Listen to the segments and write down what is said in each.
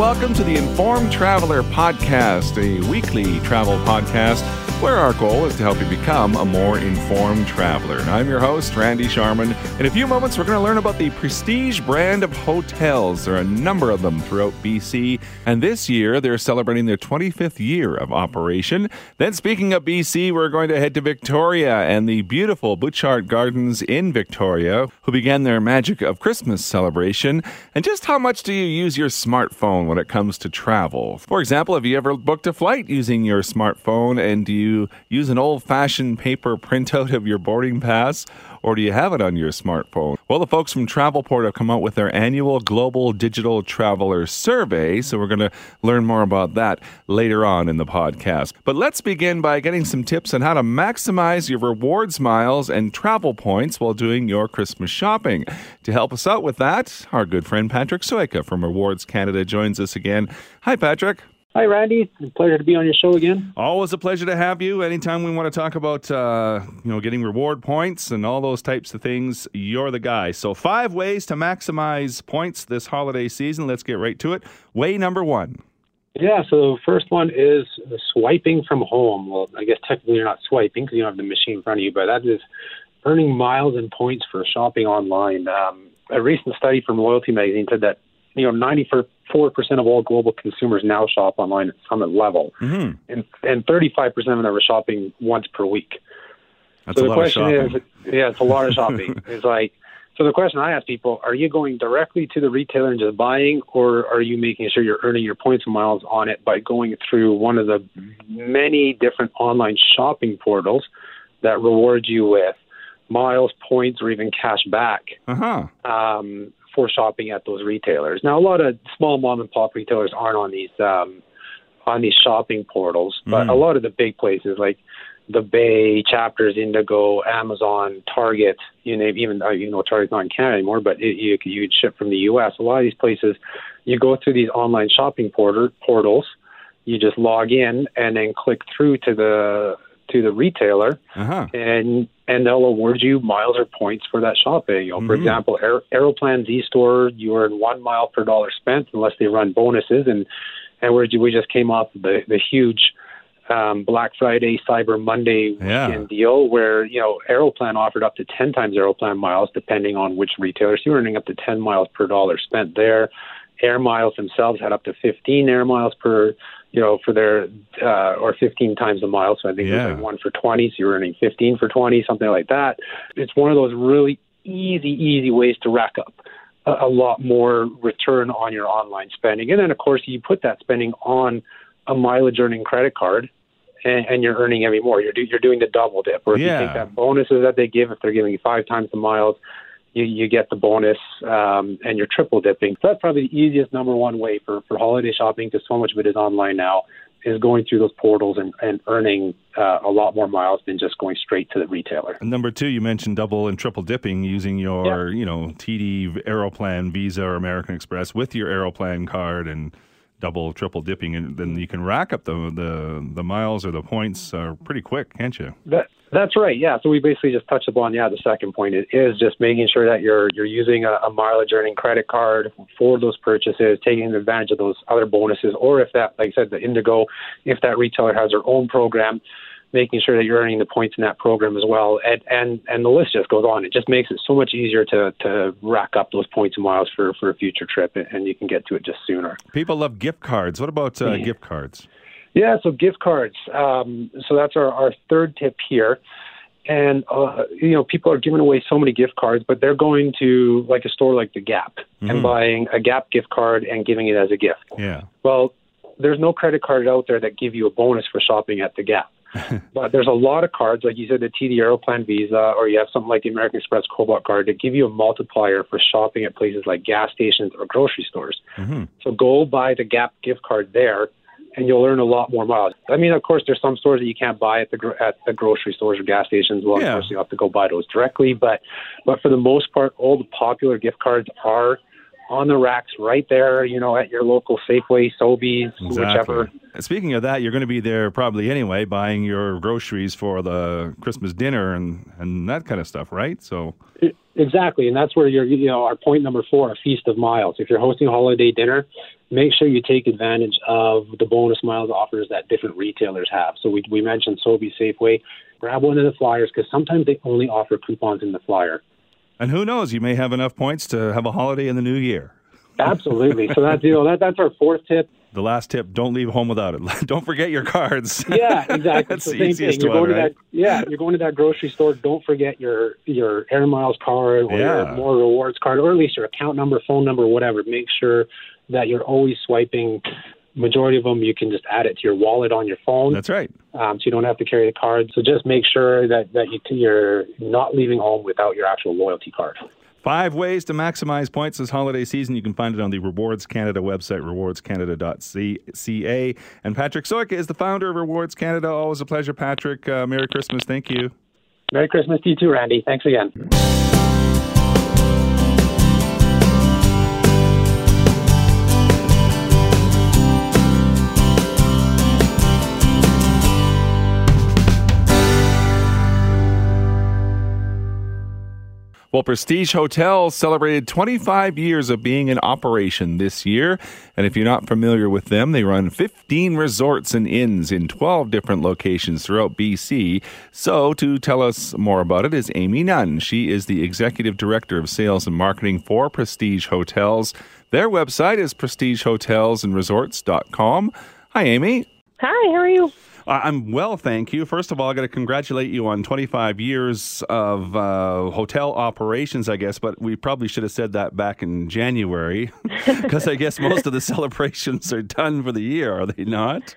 welcome to the Informed Traveler Podcast, a weekly travel podcast where our goal is to help you become a more informed traveler. And I'm your host, Randy Sharman. In a few moments, we're going to learn about the Prestige brand of hotels. There are a number of them throughout BC, and this year they're celebrating their 25th year of operation. Then, speaking of BC, we're going to head to Victoria and the beautiful Butchart Gardens in Victoria, who began their Magic of Christmas celebration. And just how much do you use your smartphone when it comes to travel? For example, have you ever booked a flight using your smartphone and do you you use an old fashioned paper printout of your boarding pass or do you have it on your smartphone? Well, the folks from Travelport have come out with their annual Global Digital Traveler Survey, so we're going to learn more about that later on in the podcast. But let's begin by getting some tips on how to maximize your rewards miles and travel points while doing your Christmas shopping. To help us out with that, our good friend Patrick Sojka from Rewards Canada joins us again. Hi, Patrick. Hi, Randy. Pleasure to be on your show again. Always a pleasure to have you. Anytime we want to talk about, uh, you know, getting reward points and all those types of things, you're the guy. So, five ways to maximize points this holiday season. Let's get right to it. Way number one. Yeah, so the first one is swiping from home. Well, I guess technically you're not swiping because you don't have the machine in front of you, but that is earning miles and points for shopping online. Um, a recent study from Loyalty Magazine said that you know, 94% of all global consumers now shop online at some level, mm-hmm. and and 35% of them are shopping once per week. That's so the question is, yeah, it's a lot of shopping. it's like, so the question I ask people: Are you going directly to the retailer and just buying, or are you making sure you're earning your points and miles on it by going through one of the many different online shopping portals that reward you with miles, points, or even cash back? Uh-huh. Um, for shopping at those retailers. Now, a lot of small mom and pop retailers aren't on these um, on these shopping portals, but mm. a lot of the big places like the Bay, Chapters, Indigo, Amazon, Target, you know, even uh, you know Target's not in Canada anymore, but it, you you'd ship from the U.S. A lot of these places, you go through these online shopping porter, portals, you just log in and then click through to the to the retailer, uh-huh. and and they'll award you miles or points for that shopping. You know, mm-hmm. for example, Aer- Aeroplan Z Store, you earn one mile per dollar spent unless they run bonuses, and and we we just came off the the huge. Um, Black Friday, Cyber Monday yeah. deal where, you know, Aeroplan offered up to 10 times Aeroplan miles depending on which retailer. So you're earning up to 10 miles per dollar spent there. Air Miles themselves had up to 15 air miles per you know, for their uh, or 15 times a mile. So I think yeah. it was like one for 20. So you're earning 15 for 20, something like that. It's one of those really easy, easy ways to rack up a, a lot more return on your online spending. And then, of course, you put that spending on a mileage earning credit card. And, and you're earning every more. You're do, you're doing the double dip, or if yeah. you take that bonuses that they give, if they're giving you five times the miles, you, you get the bonus um, and you're triple dipping. So that's probably the easiest number one way for, for holiday shopping because so much of it is online now is going through those portals and, and earning uh, a lot more miles than just going straight to the retailer. And number two, you mentioned double and triple dipping using your, yeah. you know, TD Aeroplan, Visa, or American Express with your Aeroplan card and double, triple dipping, and then you can rack up the the, the miles or the points uh, pretty quick, can't you? That, that's right. Yeah. So we basically just touched upon yeah the second point is just making sure that you're you're using a, a mileage earning credit card for those purchases, taking advantage of those other bonuses, or if that, like I said, the Indigo, if that retailer has their own program, making sure that you're earning the points in that program as well, and and and the list just goes on. It just makes it so much easier to to rack up those points and miles for for a future trip, and you can get to it just sooner. People love gift cards. What about uh, yeah. gift cards? Yeah, so gift cards. Um, so that's our, our third tip here. And, uh, you know, people are giving away so many gift cards, but they're going to like a store like the Gap mm-hmm. and buying a Gap gift card and giving it as a gift. Yeah. Well, there's no credit card out there that give you a bonus for shopping at the Gap. but there's a lot of cards, like you said, the TD Aeroplan Visa, or you have something like the American Express Cobalt card that give you a multiplier for shopping at places like gas stations or grocery stores. Mm-hmm. So go buy the Gap gift card there and you'll earn a lot more miles. I mean, of course, there's some stores that you can't buy at the gro- at the grocery stores or gas stations. Well, yeah. of course, you have to go buy those directly. But but for the most part, all the popular gift cards are on the racks right there. You know, at your local Safeway, Sobeys, exactly. whichever Speaking of that, you're going to be there probably anyway, buying your groceries for the Christmas dinner and, and that kind of stuff, right? So exactly, and that's where you're. You know, our point number four, a feast of miles. If you're hosting a holiday dinner, make sure you take advantage of the bonus miles offers that different retailers have. So we we mentioned Sobeys Safeway. Grab one of the flyers because sometimes they only offer coupons in the flyer. And who knows, you may have enough points to have a holiday in the new year. Absolutely. So that's you know that that's our fourth tip. The last tip: don't leave home without it. don't forget your cards. Yeah, exactly. that's the, the same easiest thing. You're one, going right? that, yeah, you're going to that grocery store. Don't forget your your Air Miles card or Yeah. your More Rewards card, or at least your account number, phone number, whatever. Make sure that you're always swiping. Majority of them, you can just add it to your wallet on your phone, That's right. um, so you don't have to carry the card. So just make sure that that you, you're not leaving home without your actual loyalty card. Five ways to maximize points this holiday season. You can find it on the Rewards Canada website, rewardscanada.ca. And Patrick Sojka is the founder of Rewards Canada. Always a pleasure, Patrick. Uh, Merry Christmas. Thank you. Merry Christmas to you too, Randy. Thanks again. Well, Prestige Hotels celebrated 25 years of being in operation this year. And if you're not familiar with them, they run 15 resorts and inns in 12 different locations throughout BC. So, to tell us more about it is Amy Nunn. She is the executive director of sales and marketing for Prestige Hotels. Their website is prestigehotelsandresorts.com. Hi, Amy. Hi, how are you? I- I'm well, thank you. First of all, I got to congratulate you on 25 years of uh, hotel operations, I guess, but we probably should have said that back in January because I guess most of the celebrations are done for the year, are they not?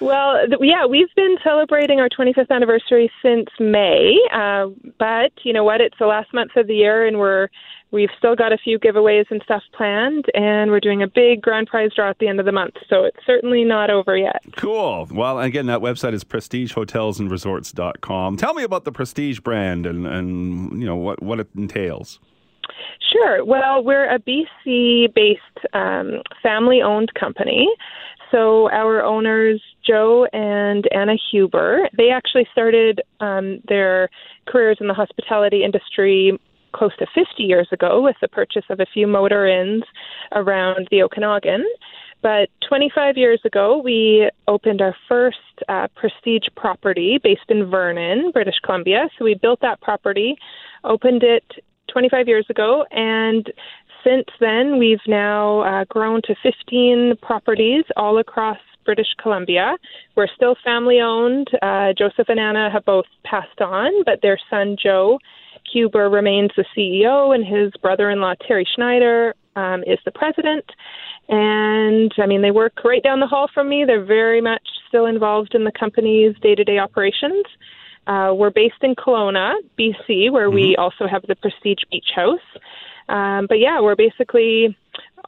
Well, th- yeah, we've been celebrating our 25th anniversary since May, uh, but you know what? It's the last month of the year, and we're we've still got a few giveaways and stuff planned, and we're doing a big grand prize draw at the end of the month. So it's certainly not over yet. Cool. Well, again, that website is prestigehotelsandresorts.com. Tell me about the Prestige brand and, and you know what, what it entails. Sure. Well, we're a BC based um, family owned company. So our owners, Joe and Anna Huber, they actually started um, their careers in the hospitality industry close to 50 years ago with the purchase of a few motor inns around the Okanagan. But 25 years ago, we opened our first uh, prestige property based in Vernon, British Columbia. So we built that property, opened it 25 years ago, and since then we've now uh, grown to 15 properties all across British Columbia. We're still family owned. Uh, Joseph and Anna have both passed on, but their son Joe Huber remains the CEO, and his brother in law Terry Schneider um, is the president. And I mean, they work right down the hall from me. They're very much still involved in the company's day to day operations. Uh, we're based in Kelowna, BC, where we also have the Prestige Beach House. Um, but yeah, we're basically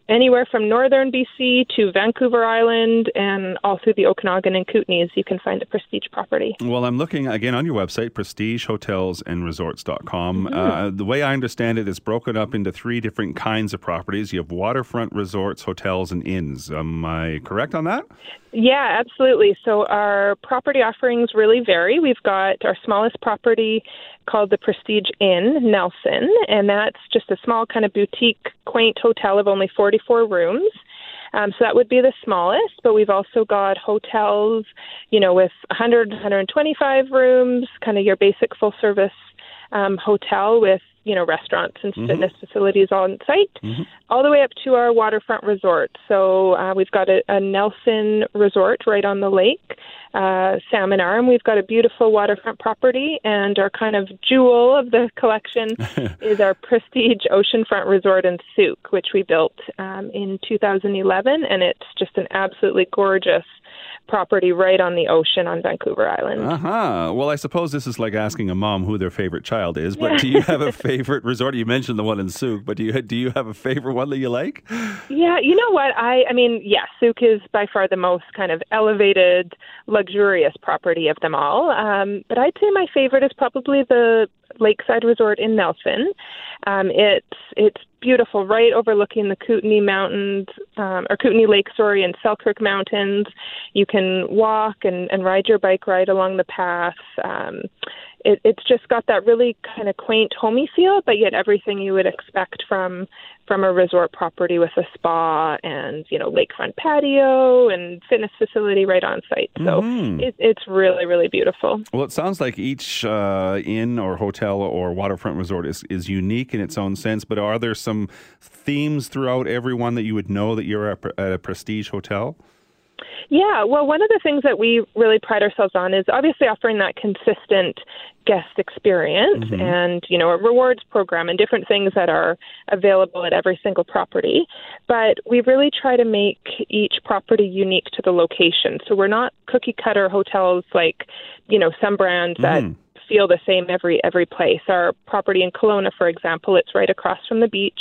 anywhere from northern BC to Vancouver Island and all through the Okanagan and Kootenays, you can find a Prestige property. Well, I'm looking again on your website, prestigehotelsandresorts.com. Mm-hmm. Uh, the way I understand it, it's broken up into three different kinds of properties. You have waterfront resorts, hotels, and inns. Am I correct on that? Yeah, absolutely. So our property offerings really vary. We've got our smallest property called the Prestige Inn, Nelson, and that's just a small kind of boutique, quaint hotel of only 44 rooms. Um, so that would be the smallest, but we've also got hotels, you know, with 100, 125 rooms, kind of your basic full service um, hotel with, you know, restaurants and fitness facilities on site, all the way up to our waterfront resort. So uh, we've got a, a Nelson resort right on the lake, uh, Salmon Arm. We've got a beautiful waterfront property, and our kind of jewel of the collection is our Prestige Oceanfront Resort in Sooke, which we built um, in 2011, and it's just an absolutely gorgeous property right on the ocean on Vancouver Island. Uh huh. Well, I suppose this is like asking a mom who their favorite child is. But do you have a favorite resort? You mentioned the one in Sooke, but do you do you have a favorite one that you like? Yeah, you know what? I I mean, yeah, Sooke is by far the most kind of elevated, luxurious property of them all. Um, but I'd say my favorite is probably the Lakeside Resort in Nelson. Um, it's it's beautiful, right overlooking the Kootenay Mountains um, or Kootenay Lake, sorry, and Selkirk Mountains. You can walk and, and ride your bike right along the path. Um, it, it's just got that really kind of quaint, homey feel, but yet everything you would expect from from a resort property with a spa and you know lakefront patio and fitness facility right on site. So mm-hmm. it, it's really really beautiful. Well, it sounds like each uh, inn or hotel or waterfront resort is is unique in its own sense. But are there some themes throughout every one that you would know that you're at a prestige hotel? Yeah, well, one of the things that we really pride ourselves on is obviously offering that consistent guest experience mm-hmm. and, you know, a rewards program and different things that are available at every single property. But we really try to make each property unique to the location. So we're not cookie cutter hotels like, you know, some brands mm. Feel the same every every place. Our property in Kelowna, for example, it's right across from the beach,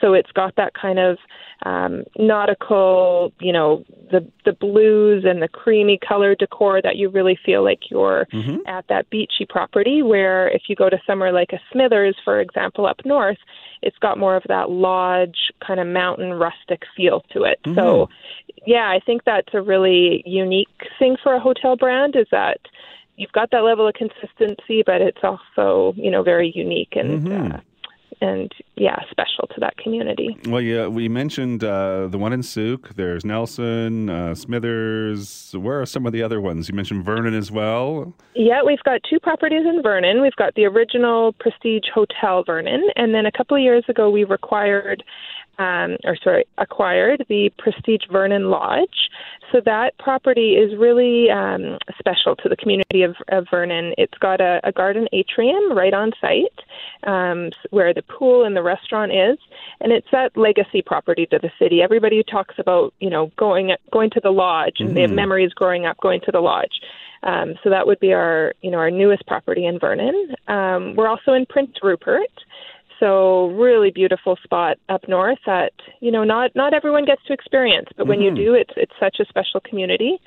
so it's got that kind of um, nautical, you know, the the blues and the creamy color decor that you really feel like you're mm-hmm. at that beachy property. Where if you go to somewhere like a Smithers, for example, up north, it's got more of that lodge kind of mountain rustic feel to it. Mm-hmm. So, yeah, I think that's a really unique thing for a hotel brand is that you've got that level of consistency, but it's also you know very unique and. Mm-hmm. Uh, and yeah, special to that community. Well, yeah, we mentioned uh, the one in Sooke. There's Nelson, uh, Smithers. Where are some of the other ones? You mentioned Vernon as well. Yeah, we've got two properties in Vernon. We've got the original Prestige Hotel Vernon, and then a couple of years ago we required um, or sorry, acquired the Prestige Vernon Lodge. So that property is really um, special to the community of, of Vernon. It's got a, a, garden atrium right on site um, where the pool and the restaurant is, and it's that legacy property to the city. Everybody talks about you know going going to the lodge, and mm-hmm. they have mm-hmm. memories growing up going to the lodge. Um, so that would be our, you know, our newest property in Vernon. Um, we're also in Prince Rupert, so really beautiful spot up north that you know not not everyone gets to experience, but when mm-hmm. you do, it's it's such a special community.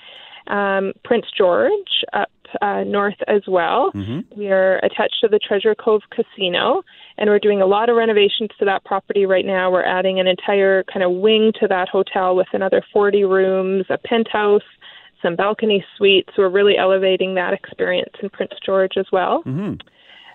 Um, Prince George up uh, north as well. Mm-hmm. We are attached to the Treasure Cove Casino, and we're doing a lot of renovations to that property right now. We're adding an entire kind of wing to that hotel with another 40 rooms, a penthouse, some balcony suites. We're really elevating that experience in Prince George as well. Mm-hmm.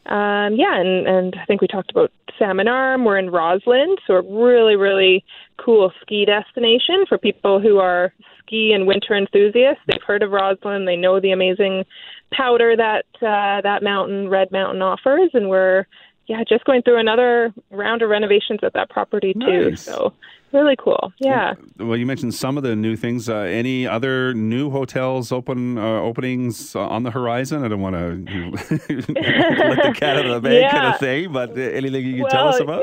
Um, yeah, and, and I think we talked about Salmon Arm. We're in Rossland, so a really, really cool ski destination for people who are ski and winter enthusiasts. They've heard of Rossland. They know the amazing powder that uh, that mountain, Red Mountain, offers, and we're yeah just going through another round of renovations at that property too. Nice. So really cool. Yeah. Well, you mentioned some of the new things. Uh, any other new hotels open uh, openings on the horizon? I don't want to let the cat out of the bag yeah. kind of thing, but uh, anything you can well, tell us about?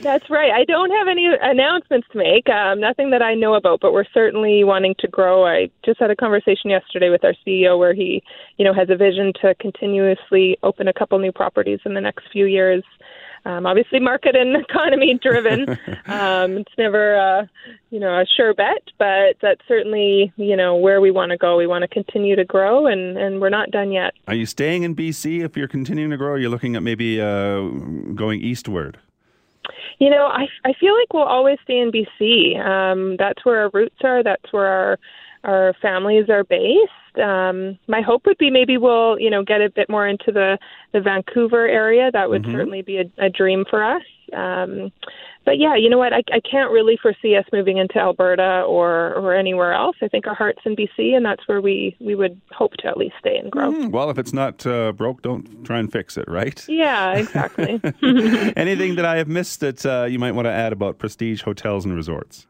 That's right. I don't have any announcements to make. Um, nothing that I know about, but we're certainly wanting to grow. I just had a conversation yesterday with our CEO where he, you know, has a vision to continuously open a couple new properties in the next few years um, obviously market and economy driven. um, it's never, uh, you know, a sure bet, but that's certainly, you know, where we want to go. We want to continue to grow, and, and we're not done yet. Are you staying in BC if you're continuing to grow? Are you looking at maybe uh, going eastward? You know, I, I feel like we'll always stay in BC. Um, that's where our roots are. That's where our our families are based um, my hope would be maybe we'll you know get a bit more into the the Vancouver area. That would mm-hmm. certainly be a, a dream for us. Um, but yeah, you know what? I, I can't really foresee us moving into Alberta or or anywhere else. I think our heart's in BC, and that's where we we would hope to at least stay and grow. Mm, well, if it's not uh, broke, don't try and fix it, right? Yeah, exactly. Anything that I have missed that uh, you might want to add about Prestige Hotels and Resorts?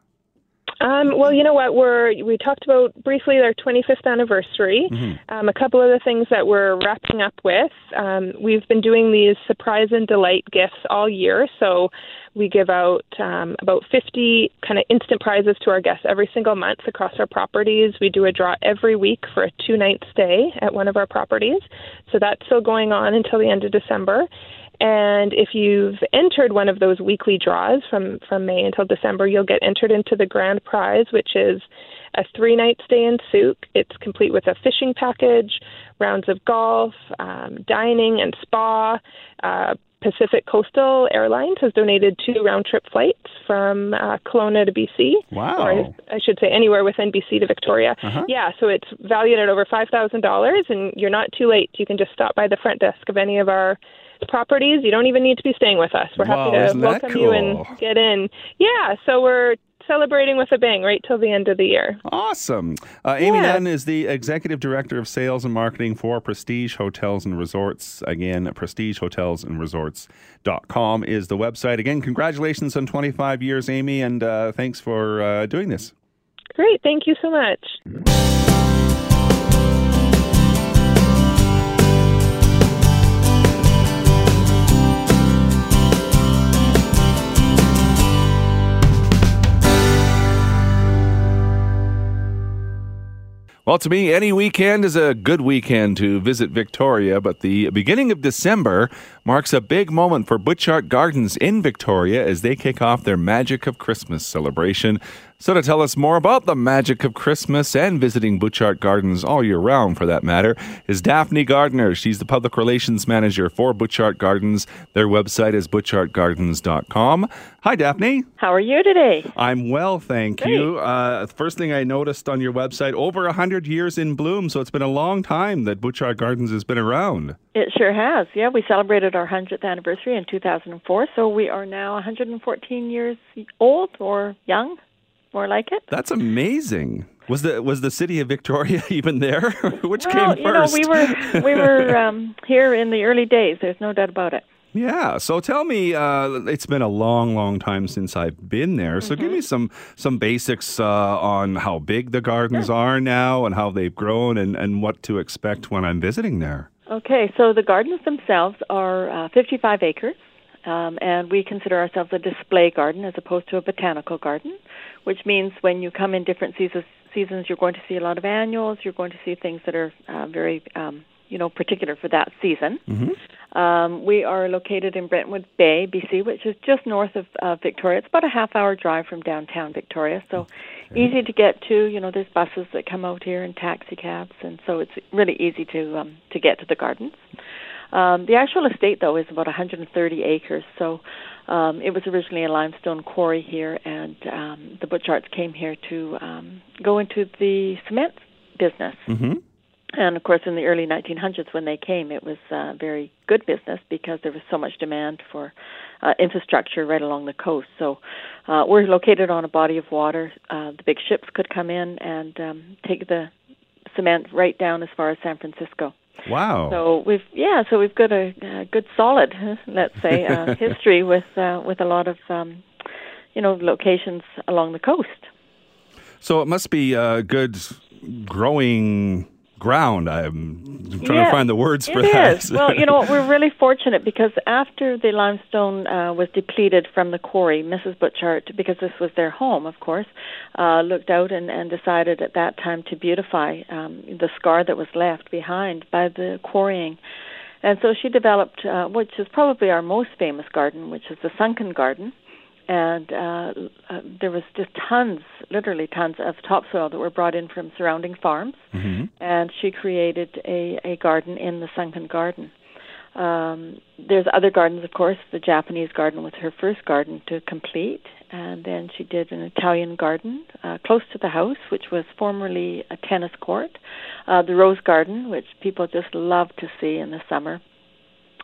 Um, well, you know what? We're we talked about briefly our 25th anniversary. Mm-hmm. Um, a couple of the things that we're wrapping up with. Um, we've been doing these surprise and delight gifts all year. So we give out um, about 50 kind of instant prizes to our guests every single month across our properties. We do a draw every week for a two night stay at one of our properties. So that's still going on until the end of December. And if you've entered one of those weekly draws from, from May until December, you'll get entered into the grand prize, which is a three night stay in Sooke. It's complete with a fishing package, rounds of golf, um, dining, and spa. Uh, Pacific Coastal Airlines has donated two round trip flights from uh, Kelowna to BC. Wow. Or I should say anywhere within BC to Victoria. Uh-huh. Yeah, so it's valued at over $5,000, and you're not too late. You can just stop by the front desk of any of our properties. You don't even need to be staying with us. We're Wow, happy to welcome you and get in. Yeah, so we're celebrating with a bang right till the end of the year. Awesome. Uh, Amy Yeah. Nunn is the Executive Director of Sales and Marketing for Prestige Hotels and Resorts. Again, prestigehotelsandresorts.com is the website. Again, congratulations on 25 years, Amy, and uh, thanks for uh, doing this. Great, thank you so much. Well, to me, any weekend is a good weekend to visit Victoria, but the beginning of December marks a big moment for Butchart Gardens in Victoria as they kick off their Magic of Christmas celebration. So, to tell us more about the magic of Christmas and visiting Butchart Gardens all year round, for that matter, is Daphne Gardner. She's the public relations manager for Butchart Gardens. Their website is butchartgardens.com. Hi, Daphne. How are you today? I'm well, thank you. Uh, first thing I noticed on your website, over 100 years in bloom, so it's been a long time that Butchart Gardens has been around. It sure has. Yeah, we celebrated our 100th anniversary in 2004, so we are now 114 years old or young, more like it. That's amazing. Was the was the city of Victoria even there? Which well, came you know, we were we were um, here in the early days. There's no doubt about it. Yeah. So tell me, uh, it's been a long, long time since I've been there. So Mm-hmm. give me some some basics uh, on how big the gardens are now and how they've grown and, and what to expect when I'm visiting there. Okay, so the gardens themselves are uh, 55 acres, um, and we consider ourselves a display garden as opposed to a botanical garden, which means when you come in different seasons, seasons you're going to see a lot of annuals. You're going to see things that are uh, very, um, you know, particular for that season. Um, we are located in Brentwood Bay, BC, which is just north of uh, Victoria. It's about a half hour drive from downtown Victoria, so easy to get to. You know, there's buses that come out here and taxi cabs, and so it's really easy to um, to get to the gardens. Um, the actual estate, though, is about 130 acres. So um, it was originally a limestone quarry here, and um, the Butcharts came here to um, go into the cement business. Mm-hmm. And of course, in the early 1900s, when they came, it was uh, very good business because there was so much demand for uh, infrastructure right along the coast. So uh, we're located on a body of water. Uh, the big ships could come in and um, take the cement right down as far as San Francisco. Wow. So we've yeah, so we've got a, a good solid, let's say, uh, history with uh, with a lot of um, you know locations along the coast. So it must be a good growing ground. I'm trying to find the words for It that. is. Well, you know, we're really fortunate because after the limestone uh, was depleted from the quarry, Mrs. Butchart, because this was their home, of course, uh, looked out and, and decided at that time to beautify um, the scar that was left behind by the quarrying. And so she developed, uh, which is probably our most famous garden, which is the Sunken Garden. And uh, uh, there was just tons, literally tons of topsoil that were brought in from surrounding farms Mhm. and she created a, a garden in the sunken garden. Um, there's other gardens, of course. The Japanese garden was her first garden to complete, and then she did an Italian garden uh, close to the house, which was formerly a tennis court. Uh, the Rose Garden, which people just love to see in the summer.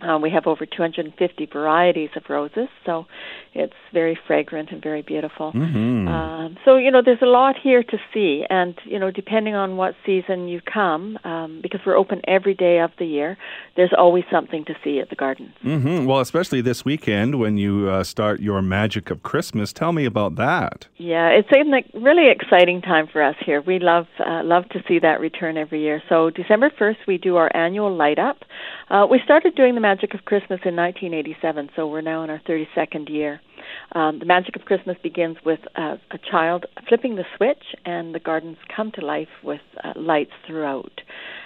Uh, we have over 250 varieties of roses, so it's very fragrant and very beautiful. Mhm. Um, so you know, there's a lot here to see, and you know, depending on what season you come, um, because we're open every day of the year, there's always something to see at the gardens. hmm Well, especially this weekend when you uh, start your magic of Christmas. Tell me about that. Yeah, it's a really exciting time for us here. We love uh, love to see that return every year. So December first, we do our annual light up. Uh, we started doing the Magic of Christmas in 1987, so we're now in our 32nd year. Um, the Magic of Christmas begins with uh, a child flipping the switch, and the gardens come to life with uh, lights throughout.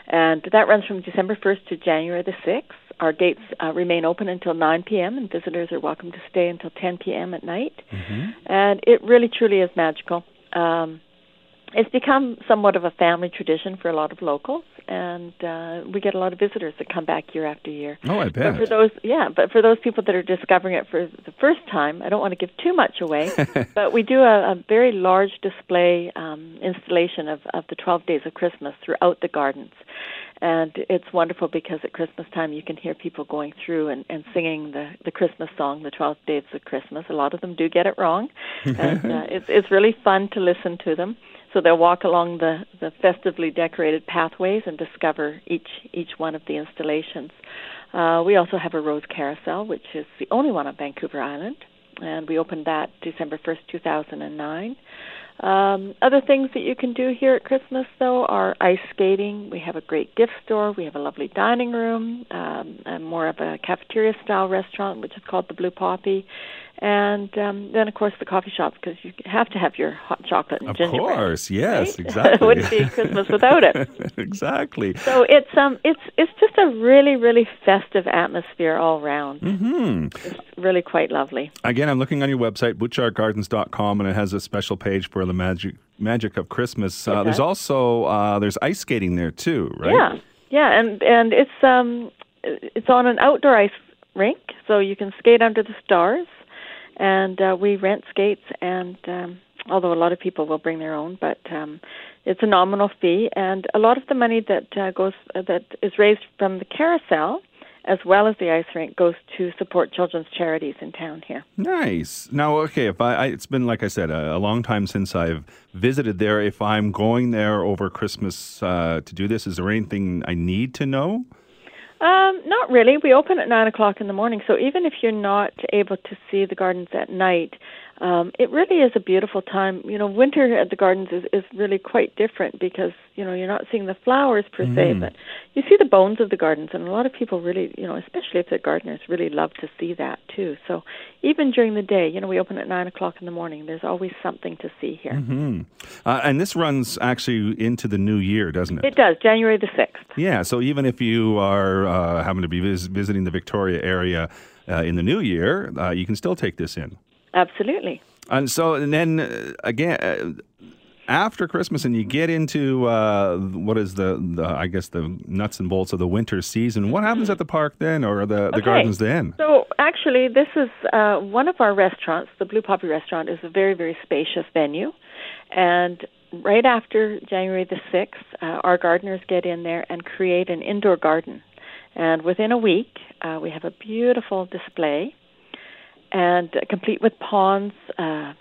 And that runs from December 1st to January the 6th. Our gates uh, remain open until 9 p.m., and visitors are welcome to stay until 10 p.m. at night. And it really, truly is magical. Um, it's become somewhat of a family tradition for a lot of locals, and uh, we get a lot of visitors that come back year after year. Oh, I bet. But for those, yeah, but for those people that are discovering it for the first time, I don't want to give too much away, but we do a, a very large display um, installation of, of the 12 days of Christmas throughout the gardens. And it's wonderful because at Christmas time you can hear people going through and, and singing the, the Christmas song, the 12 Days of Christmas. A lot of them do get it wrong. and uh, it's, it's really fun to listen to them. So they'll walk along the, the festively decorated pathways and discover each each one of the installations. Uh, we also have a rose carousel, which is the only one on Vancouver Island, and we opened that December 1st, 2009. Um, other things that you can do here at Christmas, though, are ice skating. We have a great gift store. We have a lovely dining room, um, and more of a cafeteria style restaurant, which is called the Blue Poppy and um, then of course the coffee shop because you have to have your hot chocolate and of gingerbread. Of course, yes, right? exactly. it wouldn't be Christmas without it. exactly. So it's um it's it's just a really really festive atmosphere all around. Mm-hmm. It's really quite lovely. Again, I'm looking on your website butchartgardens.com and it has a special page for the magic magic of Christmas. Uh, there's also uh, there's ice skating there too, right? Yeah, yeah, and and it's um it's on an outdoor ice rink, so you can skate under the stars and uh, we rent skates and um although a lot of people will bring their own but um it's a nominal fee and a lot of the money that uh, goes uh, that is raised from the carousel as well as the ice rink goes to support children's charities in town here. Nice. Now, okay, if I, I it's been like I said a, a, long time since I've visited there. If I'm going there over Christmas uh, to do this, is there anything I need to know? Um, not really. We open at nine o'clock in the morning, so even if you're not able to see the gardens at night, um, it really is a beautiful time. You know, winter at the gardens is, is really quite different because you know you're not seeing the flowers per mm. se, but you see the bones of the gardens, and a lot of people really, you know, especially if they're gardeners, really love to see that too. So even during the day, you know, we open at nine o'clock in the morning. There's always something to see here. Mm-hmm. Uh, and this runs actually into the new year, doesn't it? It does, January the sixth. Yeah. So even if you are uh, having to be vis- visiting the Victoria area uh, in the new year, uh, you can still take this in. Absolutely. And so, and then uh, again, uh, after Christmas, and you get into uh, what is the, the, I guess, the nuts and bolts of the winter season. What happens at the park then, or the, the okay. gardens then? So, actually, this is uh, one of our restaurants. The Blue Poppy Restaurant is a very, very spacious venue. And right after January the 6th, uh, our gardeners get in there and create an indoor garden. And within a week, uh, we have a beautiful display and uh, complete with ponds, uh,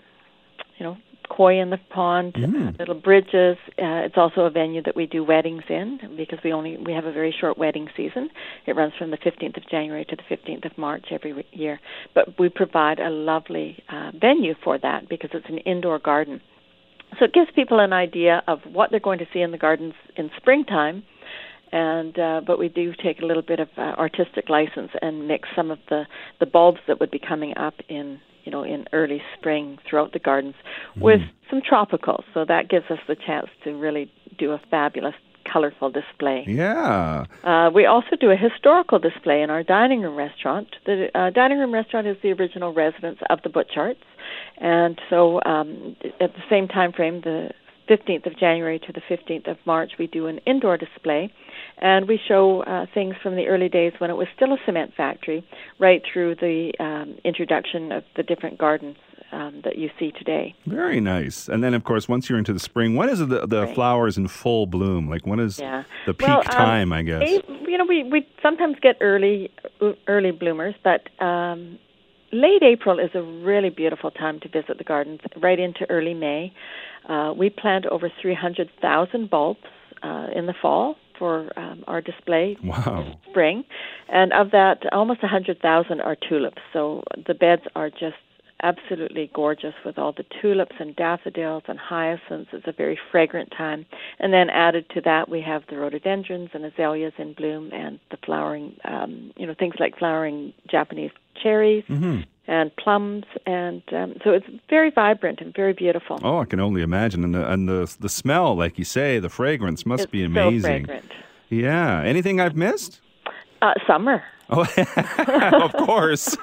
you know, koi in the pond, Mm. little bridges. Uh, it's also a venue that we do weddings in because we only we have a very short wedding season. It runs from the 15th of January to the 15th of March every year. But we provide a lovely uh, venue for that because it's an indoor garden. So it gives people an idea of what they're going to see in the gardens in springtime and uh, but we do take a little bit of uh, artistic license and mix some of the the bulbs that would be coming up in you know in early spring throughout the gardens mm. with some tropicals. So that gives us the chance to really do a fabulous colorful display. Yeah. Uh, we also do a historical display in our dining room restaurant. The uh, dining room restaurant is the original residence of the Butcharts and so um, at the same time frame the 15th of January to the 15th of March, we do an indoor display, and we show uh, things from the early days when it was still a cement factory, right through the um, introduction of the different gardens um, that you see today. Very nice. And then, of course, once you're into the spring, when is the the Right. flowers in full bloom? Like when is Yeah. the peak Well, um, time? I guess. You know, we we sometimes get early early bloomers, but um, late April is a really beautiful time to visit the gardens. Right into early May, uh, we plant over three hundred thousand bulbs uh, in the fall for um, our display Wow. spring, and of that, almost a hundred thousand are tulips. So the beds are just absolutely gorgeous with all the tulips and daffodils and hyacinths. It's a very fragrant time, and then added to that, we have the rhododendrons and azaleas in bloom, and the flowering, um, you know, things like flowering Japanese cherries hmm and plums, and um, so it's very vibrant and very beautiful. Oh, I can only imagine, and the and the the smell, like you say, the fragrance must it's be so amazing. fragrant. yeah. Anything I've missed? Uh, summer. Oh, of course.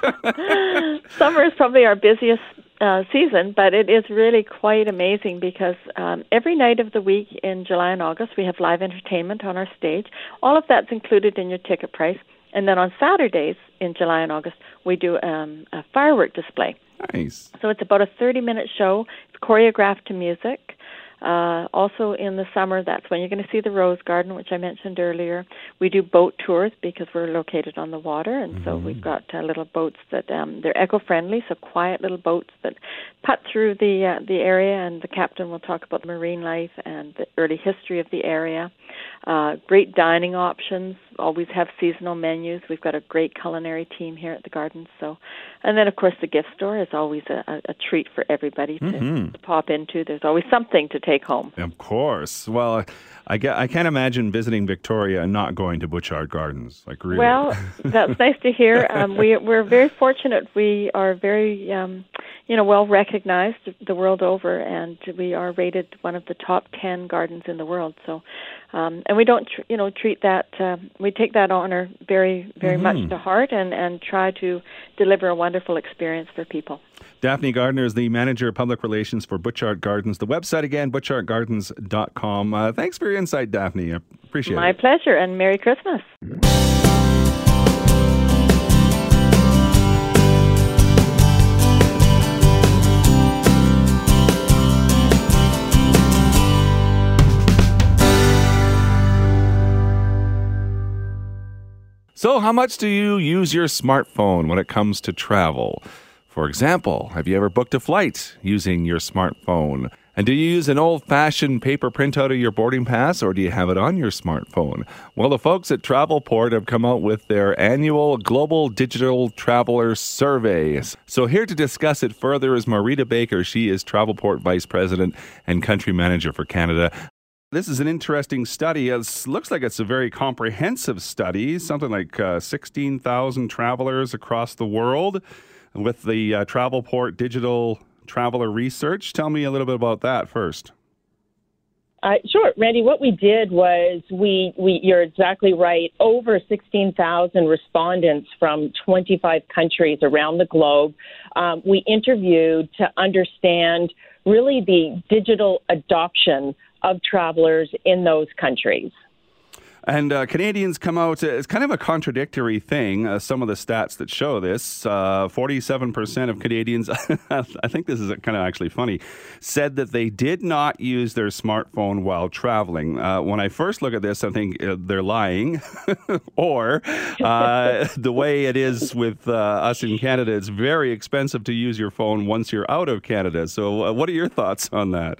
Summer is probably our busiest uh, season, but it is really quite amazing because um, every night of the week in July and August we have live entertainment on our stage. All of that's included in your ticket price. And then on Saturdays in July and August, we do um, a firework display. Nice. So it's about a 30 minute show. It's choreographed to music. Uh, also in the summer, that's when you're going to see the rose garden, which I mentioned earlier. We do boat tours because we're located on the water, and mm-hmm. so we've got uh, little boats that um, they're eco-friendly, so quiet little boats that putt through the uh, the area, and the captain will talk about marine life and the early history of the area. Uh, great dining options. Always have seasonal menus. We've got a great culinary team here at the gardens. So, and then of course the gift store is always a, a, a treat for everybody to, mm-hmm. to, pop into. There's always something to take home. Of course. Well, I, I can't imagine visiting Victoria and not going to Butchart Gardens. Like really. Well, that's nice to hear. Um, we we're very fortunate. We are very um, you know well recognized the world over, and we are rated one of the top ten gardens in the world. So um, and we don't tr- you know treat that uh, we take that honor very very mm-hmm. much to heart and and try to deliver a wonderful experience for people daphne gardner is the manager of public relations for butchart gardens the website again butchartgardens.com uh, thanks for your insight daphne i appreciate my it my pleasure and merry christmas So, how much do you use your smartphone when it comes to travel? For example, have you ever booked a flight using your smartphone? And do you use an old fashioned paper printout of your boarding pass or do you have it on your smartphone? Well, the folks at Travelport have come out with their annual Global Digital Traveler Survey. So, here to discuss it further is Marita Baker. She is Travelport Vice President and Country Manager for Canada. This is an interesting study. It looks like it's a very comprehensive study, something like uh, 16,000 travelers across the world with the uh, Travelport Digital Traveler Research. Tell me a little bit about that first. Uh, sure, Randy. What we did was we, we you're exactly right. Over 16,000 respondents from 25 countries around the globe. Um, we interviewed to understand really the digital adoption of travelers in those countries. And uh, Canadians come out, it's kind of a contradictory thing, uh, some of the stats that show this. Uh, 47% of Canadians, I think this is kind of actually funny, said that they did not use their smartphone while traveling. Uh, when I first look at this, I think uh, they're lying. or uh, the way it is with us in Canada, it's very expensive to use your phone once you're out of Canada. So, what are your thoughts on that?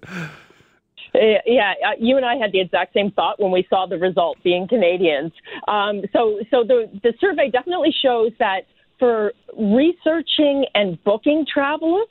Uh, yeah, uh, you and I had the exact same thought when we saw the result, being Canadians. Um, so, so the the survey definitely shows that for researching and booking travel,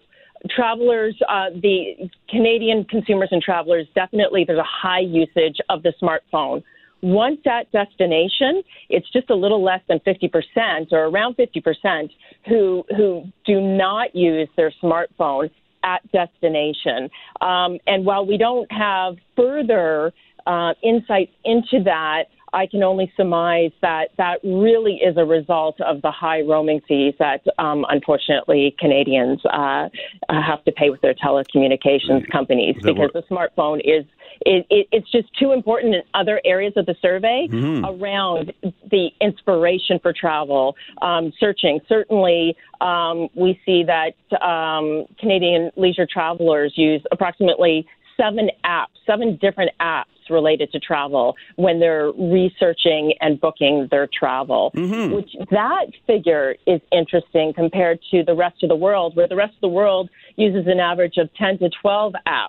travelers, uh, the Canadian consumers and travelers, definitely there's a high usage of the smartphone. Once at destination, it's just a little less than 50% or around 50% who, who do not use their smartphone at destination. Um, and while we don't have further uh, insights into that, I can only surmise that that really is a result of the high roaming fees that um, unfortunately Canadians uh, have to pay with their telecommunications companies because the smartphone is it, it, it's just too important in other areas of the survey mm-hmm. around the inspiration for travel, um, searching. Certainly, um, we see that um, Canadian leisure travelers use approximately seven apps, seven different apps related to travel when they're researching and booking their travel. Mm-hmm. Which that figure is interesting compared to the rest of the world, where the rest of the world uses an average of 10 to 12 apps.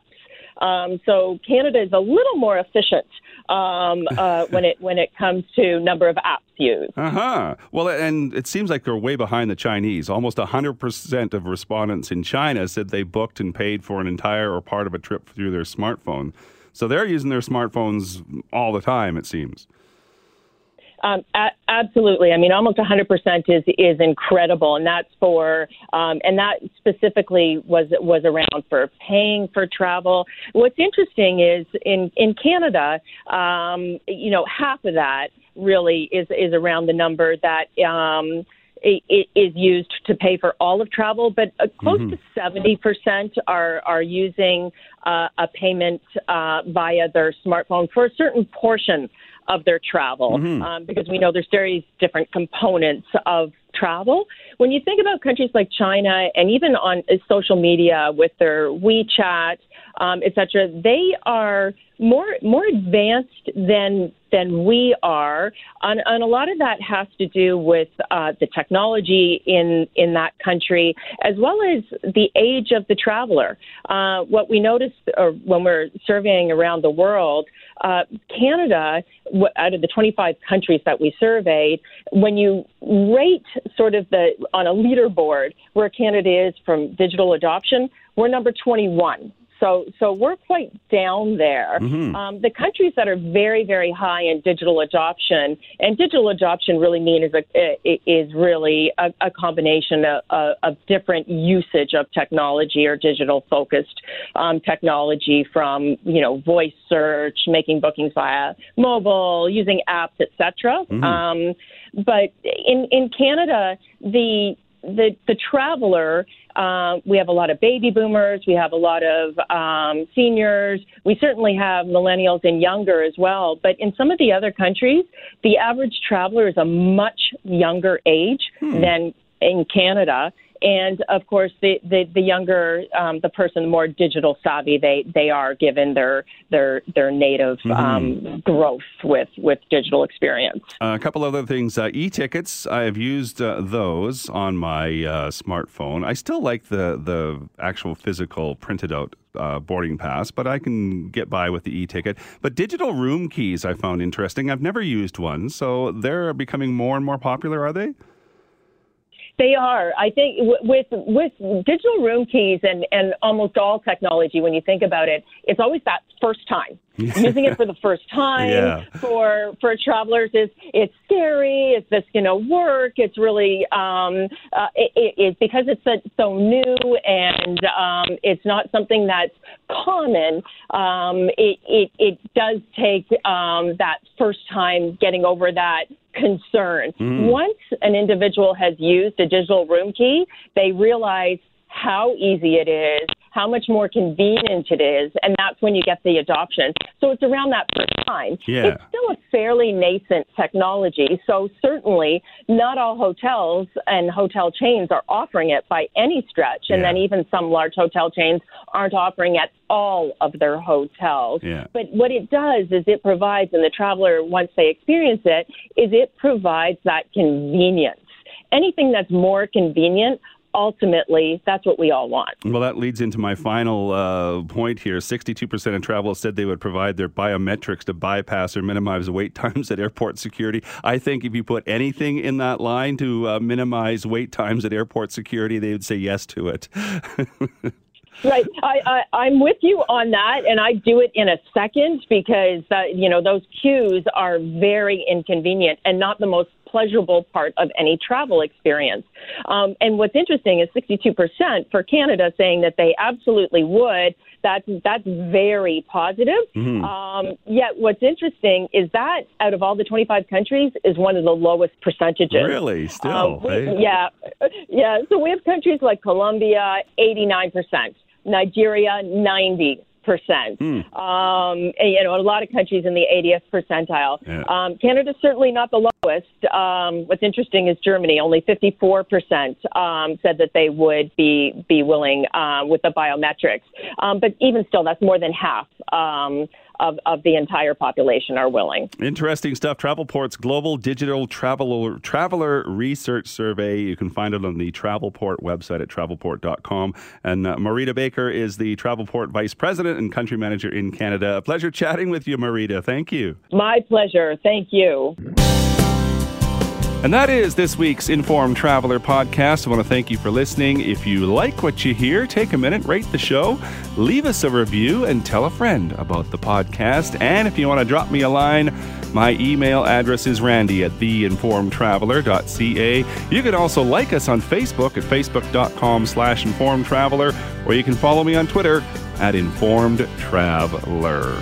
Um, so Canada is a little more efficient um, uh, when it when it comes to number of apps used. Uh huh. Well, and it seems like they're way behind the Chinese. Almost hundred percent of respondents in China said they booked and paid for an entire or part of a trip through their smartphone. So they're using their smartphones all the time. It seems. Um, a- absolutely. I mean, almost 100% is is incredible, and that's for um, and that specifically was was around for paying for travel. What's interesting is in in Canada, um, you know, half of that really is is around the number that. Um, is used to pay for all of travel, but uh, close mm-hmm. to seventy percent are are using uh, a payment uh, via their smartphone for a certain portion of their travel, mm-hmm. um, because we know there's various different components of travel. When you think about countries like China and even on social media with their WeChat, um, etc., they are more more advanced than than we are, and, and a lot of that has to do with uh, the technology in in that country, as well as the age of the traveler. Uh, what we noticed uh, when we're surveying around the world, uh, Canada, out of the 25 countries that we surveyed, when you rate sort of the on a leaderboard where Canada is from digital adoption, we're number 21. So, so we're quite down there. Mm-hmm. Um, the countries that are very, very high in digital adoption, and digital adoption really means a, is really a, a combination of, of, different usage of technology or digital focused um, technology, from you know voice search, making bookings via mobile, using apps, etc. Mm-hmm. Um, but in in Canada, the the the traveler uh, we have a lot of baby boomers. We have a lot of um, seniors. We certainly have millennials and younger as well. But in some of the other countries, the average traveler is a much younger age hmm. than in Canada and of course the the, the younger um, the person the more digital savvy they they are given their their their native mm-hmm. um, growth with with digital experience uh, a couple other things uh, e-tickets i have used uh, those on my uh, smartphone i still like the the actual physical printed out uh, boarding pass, but I can get by with the e-ticket. But digital room keys I found interesting. I've never used one, so they're becoming more and more popular. Are they? They are. I think with with digital room keys and and almost all technology, when you think about it, it's always that first time. Using it for the first time yeah. for for travelers is it's scary. Is this going to work? It's really um, uh, it, it, it, because it's so, so new and um, it's not something that's common. Um, it, it it does take um, that first time getting over that concern. Mm. Once an individual has used a digital room key, they realize how easy it is, how much more convenient it is, and that's when you get the adoption. So it's around that first time. Yeah. It's still a fairly nascent technology, so certainly not all hotels and hotel chains are offering it by any stretch, and yeah. then even some large hotel chains aren't offering it all of their hotels. Yeah. But what it does is it provides, and the traveler, once they experience it, is it provides that convenience anything that's more convenient ultimately, that's what we all want. Well, that leads into my final uh, point here. 62% of travelers said they would provide their biometrics to bypass or minimize wait times at airport security. I think if you put anything in that line to uh, minimize wait times at airport security, they would say yes to it. Right, I, I am with you on that, and I do it in a second because uh, you know those queues are very inconvenient and not the most pleasurable part of any travel experience. Um, and what's interesting is 62% for Canada saying that they absolutely would. That's that's very positive. Mm-hmm. Um, yet, what's interesting is that out of all the 25 countries, is one of the lowest percentages. Really, still, um, we, hey? yeah, yeah. So we have countries like Colombia, 89 percent. Nigeria, 90 percent. Mm. Um, you know, a lot of countries in the 80th percentile. Yeah. Um, Canada's certainly not the lowest. Um, what's interesting is Germany. Only 54 percent um, said that they would be be willing uh, with the biometrics. Um, but even still, that's more than half. Of, of the entire population are willing. Interesting stuff. Travelport's Global Digital Traveler, Traveler Research Survey. You can find it on the Travelport website at travelport.com. And uh, Marita Baker is the Travelport Vice President and Country Manager in Canada. A pleasure chatting with you, Marita. Thank you. My pleasure. Thank you. And that is this week's Informed Traveler podcast. I want to thank you for listening. If you like what you hear, take a minute, rate the show, leave us a review, and tell a friend about the podcast. And if you want to drop me a line, my email address is randy at theinformedtraveler.ca. You can also like us on Facebook at facebook.com slash informedtraveler, or you can follow me on Twitter at Informed Traveler.